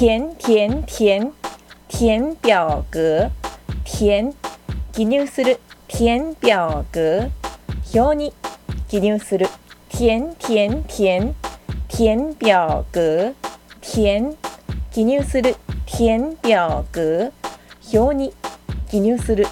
填填填填表格填記入する填表格表に記入する填填填填表格填記入する填表格表に記入する。